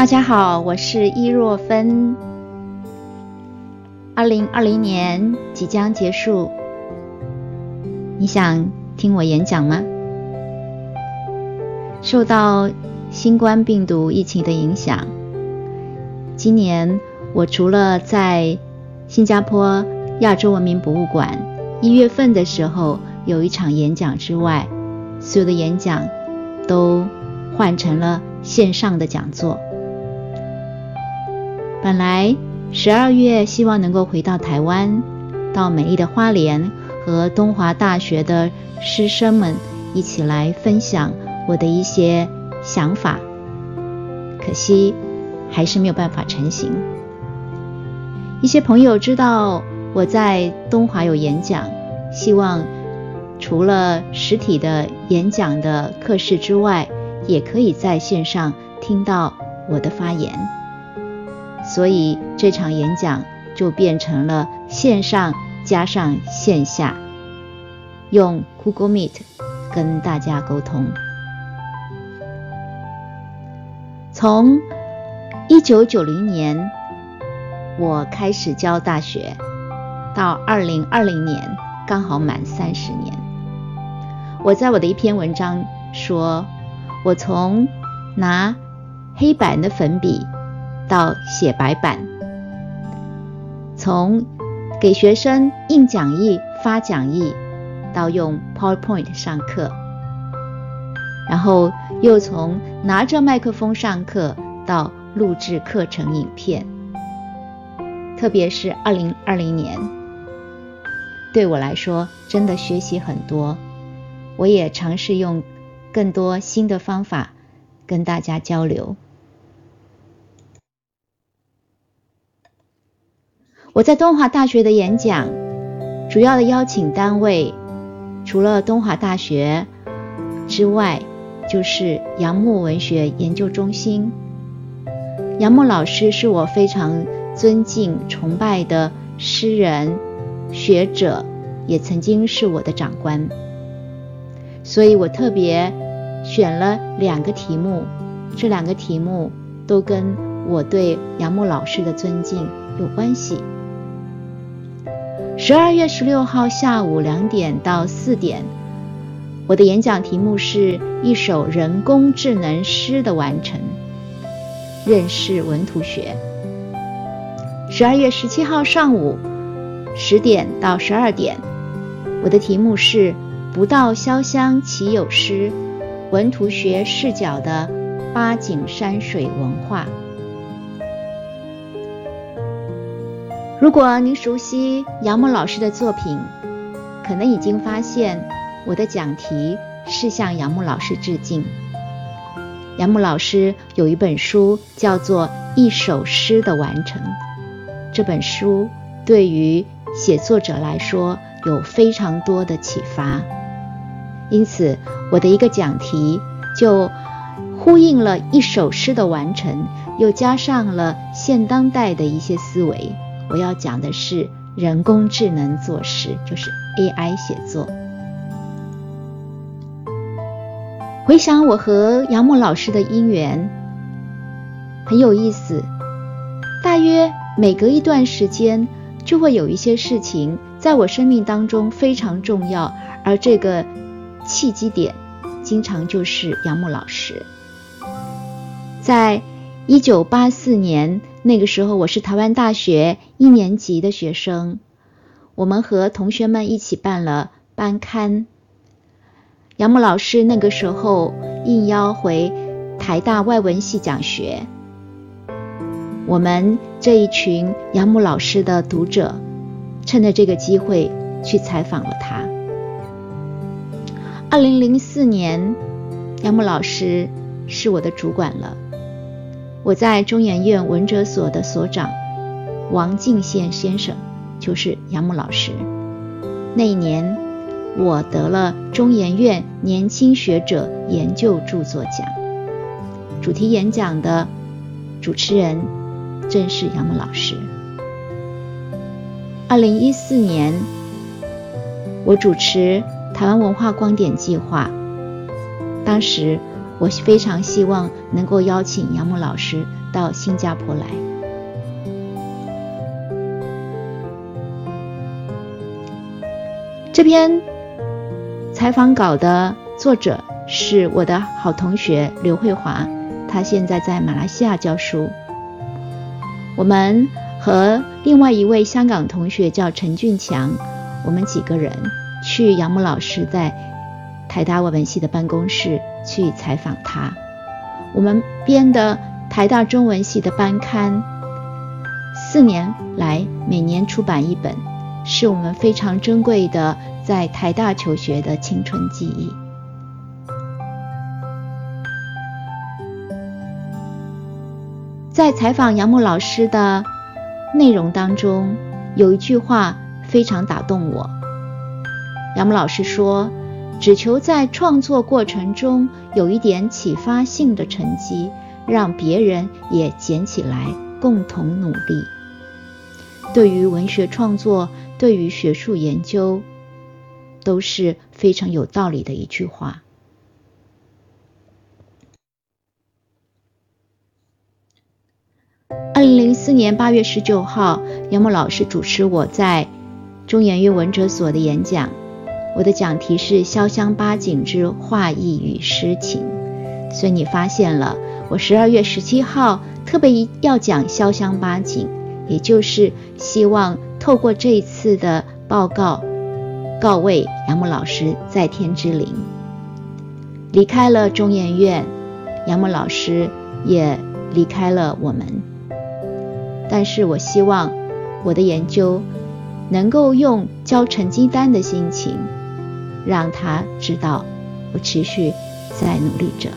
大家好，我是伊若芬。二零二零年即将结束，你想听我演讲吗？受到新冠病毒疫情的影响，今年我除了在新加坡亚洲文明博物馆一月份的时候有一场演讲之外，所有的演讲都换成了线上的讲座。本来十二月希望能够回到台湾，到美丽的花莲和东华大学的师生们一起来分享我的一些想法，可惜还是没有办法成行。一些朋友知道我在东华有演讲，希望除了实体的演讲的课室之外，也可以在线上听到我的发言。所以这场演讲就变成了线上加上线下，用 Google Meet 跟大家沟通。从一九九零年我开始教大学，到二零二零年刚好满三十年。我在我的一篇文章说，我从拿黑板的粉笔。到写白板，从给学生印讲义、发讲义，到用 PowerPoint 上课，然后又从拿着麦克风上课到录制课程影片。特别是二零二零年，对我来说真的学习很多，我也尝试用更多新的方法跟大家交流。我在东华大学的演讲，主要的邀请单位除了东华大学之外，就是杨牧文学研究中心。杨牧老师是我非常尊敬、崇拜的诗人、学者，也曾经是我的长官，所以我特别选了两个题目，这两个题目都跟我对杨牧老师的尊敬有关系。十二月十六号下午两点到四点，我的演讲题目是一首人工智能诗的完成，认识文图学。十二月十七号上午十点到十二点，我的题目是不到潇湘岂有诗，文图学视角的八景山水文化。如果您熟悉杨牧老师的作品，可能已经发现我的讲题是向杨牧老师致敬。杨牧老师有一本书叫做《一首诗的完成》，这本书对于写作者来说有非常多的启发，因此我的一个讲题就呼应了一首诗的完成，又加上了现当代的一些思维。我要讲的是人工智能做事，就是 AI 写作。回想我和杨牧老师的姻缘，很有意思。大约每隔一段时间，就会有一些事情在我生命当中非常重要，而这个契机点，经常就是杨牧老师。在一九八四年。那个时候我是台湾大学一年级的学生，我们和同学们一起办了班刊。杨牧老师那个时候应邀回台大外文系讲学，我们这一群杨牧老师的读者，趁着这个机会去采访了他。二零零四年，杨牧老师是我的主管了。我在中研院文哲所的所长王敬宪先生，就是杨牧老师。那一年，我得了中研院年轻学者研究著作奖。主题演讲的主持人正是杨牧老师。二零一四年，我主持台湾文化光点计划，当时我非常希望能够邀请杨木老师到新加坡来。这篇采访稿的作者是我的好同学刘慧华，他现在在马来西亚教书。我们和另外一位香港同学叫陈俊强，我们几个人去杨木老师在台大外文系的办公室去采访他。我们编的台大中文系的班刊，四年来每年出版一本，是我们非常珍贵的在台大求学的青春记忆。在采访杨牧老师的内容当中，有一句话非常打动我。杨牧老师说：“只求在创作过程中有一点启发性的成绩，让别人也捡起来，共同努力。”对于文学创作，对于学术研究，都是非常有道理的一句话。二零零四年八月十九号，杨牧老师主持我在中研院文哲所的演讲。我的讲题是《潇湘八景之画意与诗情》，所以你发现了，我十二月十七号特别要讲潇湘八景，也就是希望透过这一次的报告，告慰杨牧老师在天之灵。离开了中研院，杨牧老师也离开了我们。但是我希望我的研究能够用交成绩单的心情，让他知道我持续在努力着。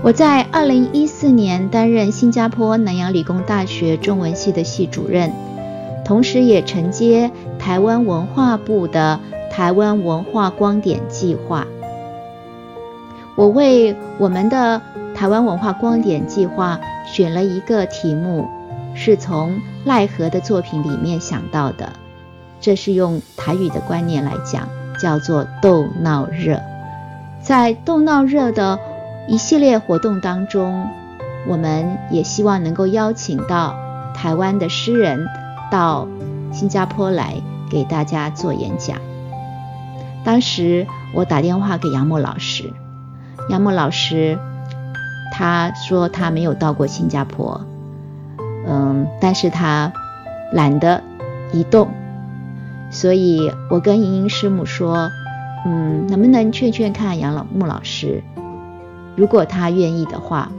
我在二零一四年担任新加坡南洋理工大学中文系的系主任，同时也承接台湾文化部的台湾文化光点计划。我为我们的台湾文化光点计划选了一个题目，是从赖和的作品里面想到的。这是用台语的观念来讲，叫做“斗闹热”。在“斗闹热”的一系列活动当中，我们也希望能够邀请到台湾的诗人到新加坡来给大家做演讲。当时我打电话给杨默老师。杨木老师，他说他没有到过新加坡，嗯，但是他懒得移动，所以我跟莹莹师母说，嗯，能不能劝劝看杨老木老师，如果他愿意的话，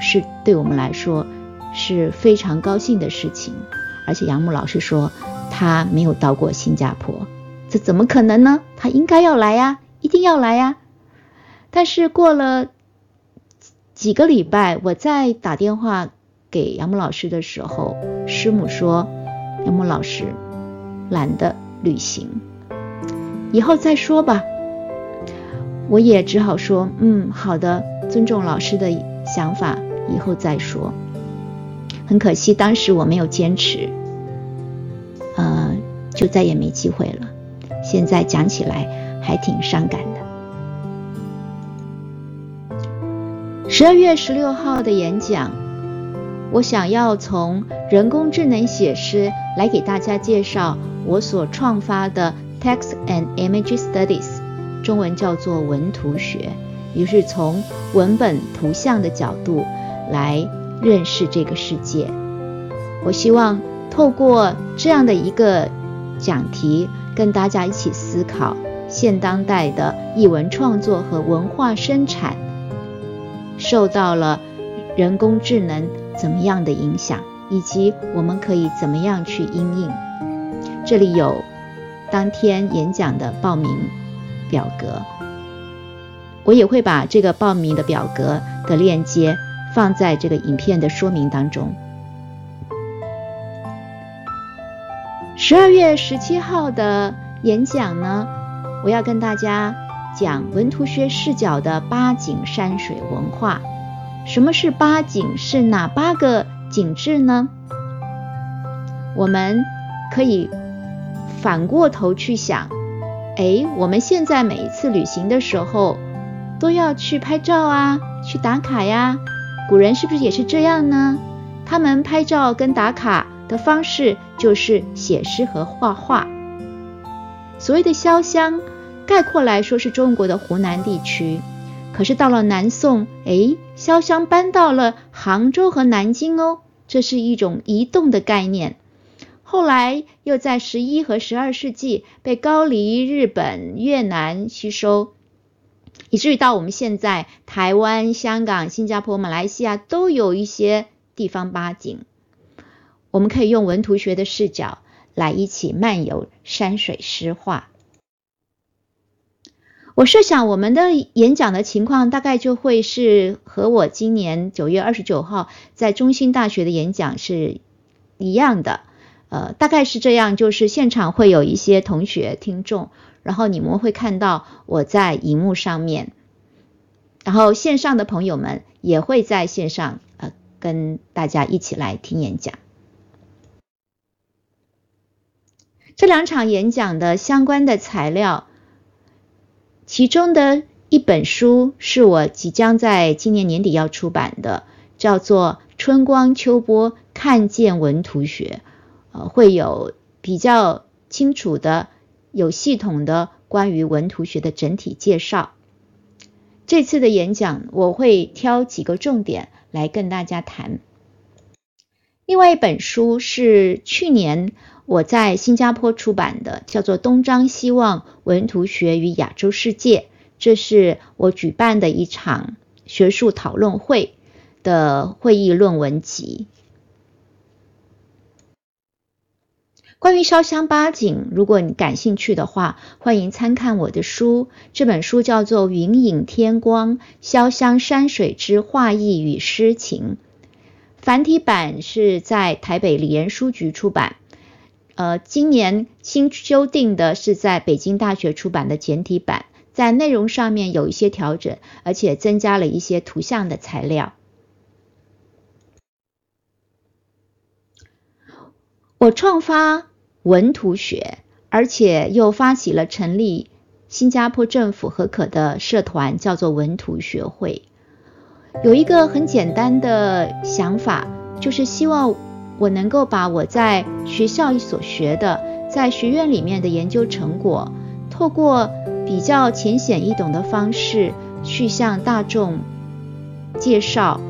是对我们来说是非常高兴的事情。而且杨木老师说他没有到过新加坡，这怎么可能呢？他应该要来呀，一定要来呀。但是过了几个礼拜，我再打电话给杨木老师的时候，师母说杨木老师懒得旅行，以后再说吧。我也只好说，嗯，好的，尊重老师的想法，以后再说。很可惜，当时我没有坚持，呃，就再也没机会了。现在讲起来还挺伤感的。十二月十六号的演讲，我想要从人工智能写诗来给大家介绍我所创发的 Text and Image Studies，中文叫做文图学，于是从文本图像的角度来认识这个世界。我希望透过这样的一个讲题，跟大家一起思考现当代的译文创作和文化生产。受到了人工智能怎么样的影响，以及我们可以怎么样去应应？这里有当天演讲的报名表格，我也会把这个报名的表格的链接放在这个影片的说明当中。十二月十七号的演讲呢，我要跟大家。讲文图学视角的八景山水文化，什么是八景？是哪八个景致呢？我们可以反过头去想，哎，我们现在每一次旅行的时候都要去拍照啊，去打卡呀。古人是不是也是这样呢？他们拍照跟打卡的方式就是写诗和画画。所谓的潇湘，概括来说是中国的湖南地区。可是到了南宋，哎，潇湘搬到了杭州和南京哦，这是一种移动的概念。后来又在十一和十二世纪被高丽、日本、越南吸收。以至于到我们现在，台湾、香港、新加坡、马来西亚都有一些地方八景，我们可以用文图学的视角来一起漫游山水诗画。我设想我们的演讲的情况大概就会是和我今年九月二十九号在中兴大学的演讲是一样的，呃，大概是这样，就是现场会有一些同学听众。然后你们会看到我在荧幕上面，然后线上的朋友们也会在线上呃跟大家一起来听演讲。这两场演讲的相关的材料，其中的一本书是我即将在今年年底要出版的，叫做《春光秋波看见文图学》，呃，会有比较清楚的。有系统的关于文图学的整体介绍。这次的演讲我会挑几个重点来跟大家谈。另外一本书是去年我在新加坡出版的，叫做《东张西望：文图学与亚洲世界》，这是我举办的一场学术讨论会的会议论文集。关于潇湘八景，如果你感兴趣的话，欢迎参看我的书。这本书叫做《云影天光：潇湘山水之画意与诗情》，繁体版是在台北理研书局出版。呃，今年新修订的是在北京大学出版的简体版，在内容上面有一些调整，而且增加了一些图像的材料。我创发文图学，而且又发起了成立新加坡政府合可的社团，叫做文图学会。有一个很简单的想法，就是希望我能够把我在学校所学的，在学院里面的研究成果，透过比较浅显易懂的方式去向大众介绍。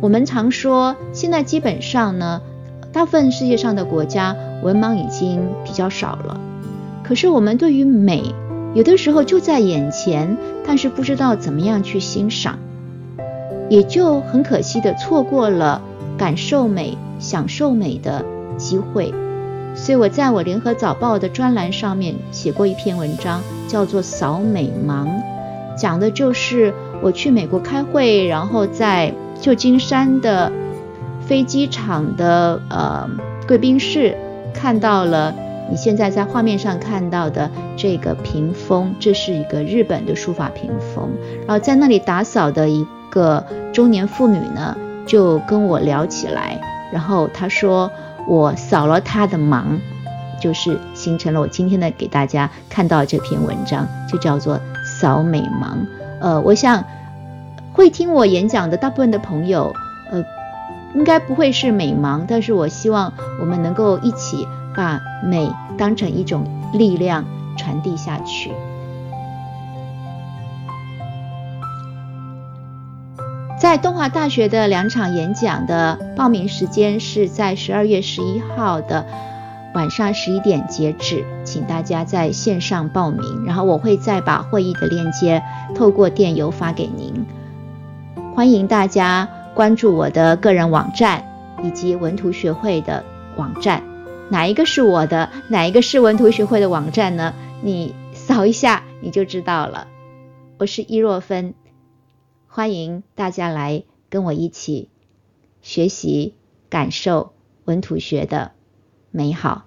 我们常说，现在基本上呢。大部分世界上的国家文盲已经比较少了，可是我们对于美有的时候就在眼前，但是不知道怎么样去欣赏，也就很可惜的错过了感受美、享受美的机会。所以我在我联合早报的专栏上面写过一篇文章，叫做《扫美盲》，讲的就是我去美国开会，然后在旧金山的。飞机场的呃贵宾室看到了你现在在画面上看到的这个屏风，这是一个日本的书法屏风。然后在那里打扫的一个中年妇女呢，就跟我聊起来，然后她说我扫了她的盲，就是形成了我今天的给大家看到这篇文章，就叫做扫美盲。呃，我想会听我演讲的大部分的朋友，呃。应该不会是美盲，但是我希望我们能够一起把美当成一种力量传递下去。在东华大学的两场演讲的报名时间是在十二月十一号的晚上十一点截止，请大家在线上报名，然后我会再把会议的链接透过电邮发给您，欢迎大家。关注我的个人网站以及文图学会的网站，哪一个是我的，哪一个是文图学会的网站呢？你扫一下你就知道了。我是伊若芬，欢迎大家来跟我一起学习、感受文图学的美好。